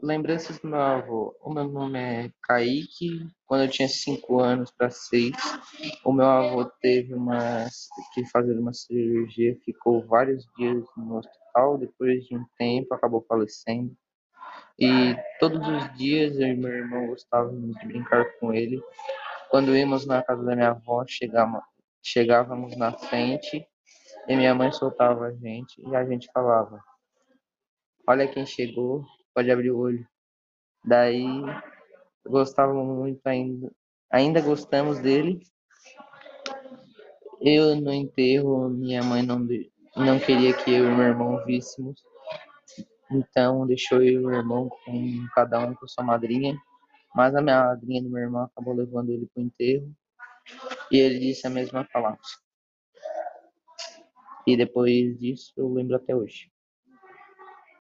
Lembranças do meu avô. O meu nome é Kaique. Quando eu tinha 5 anos para 6, o meu avô teve uma, que fazer uma cirurgia, ficou vários dias no hospital. Depois de um tempo, acabou falecendo. E todos os dias eu e meu irmão gostávamos de brincar com ele. Quando íamos na casa da minha avó, chegávamos, chegávamos na frente e minha mãe soltava a gente e a gente falava: Olha quem chegou, pode abrir o olho. Daí gostávamos muito ainda, ainda gostamos dele. Eu no enterro, minha mãe não, não queria que eu e meu irmão víssemos, então deixou eu e meu irmão com cada um com sua madrinha. Mas a minha madrinha do meu irmão acabou levando ele para o enterro e ele disse a mesma palavra. E depois disso eu lembro até hoje.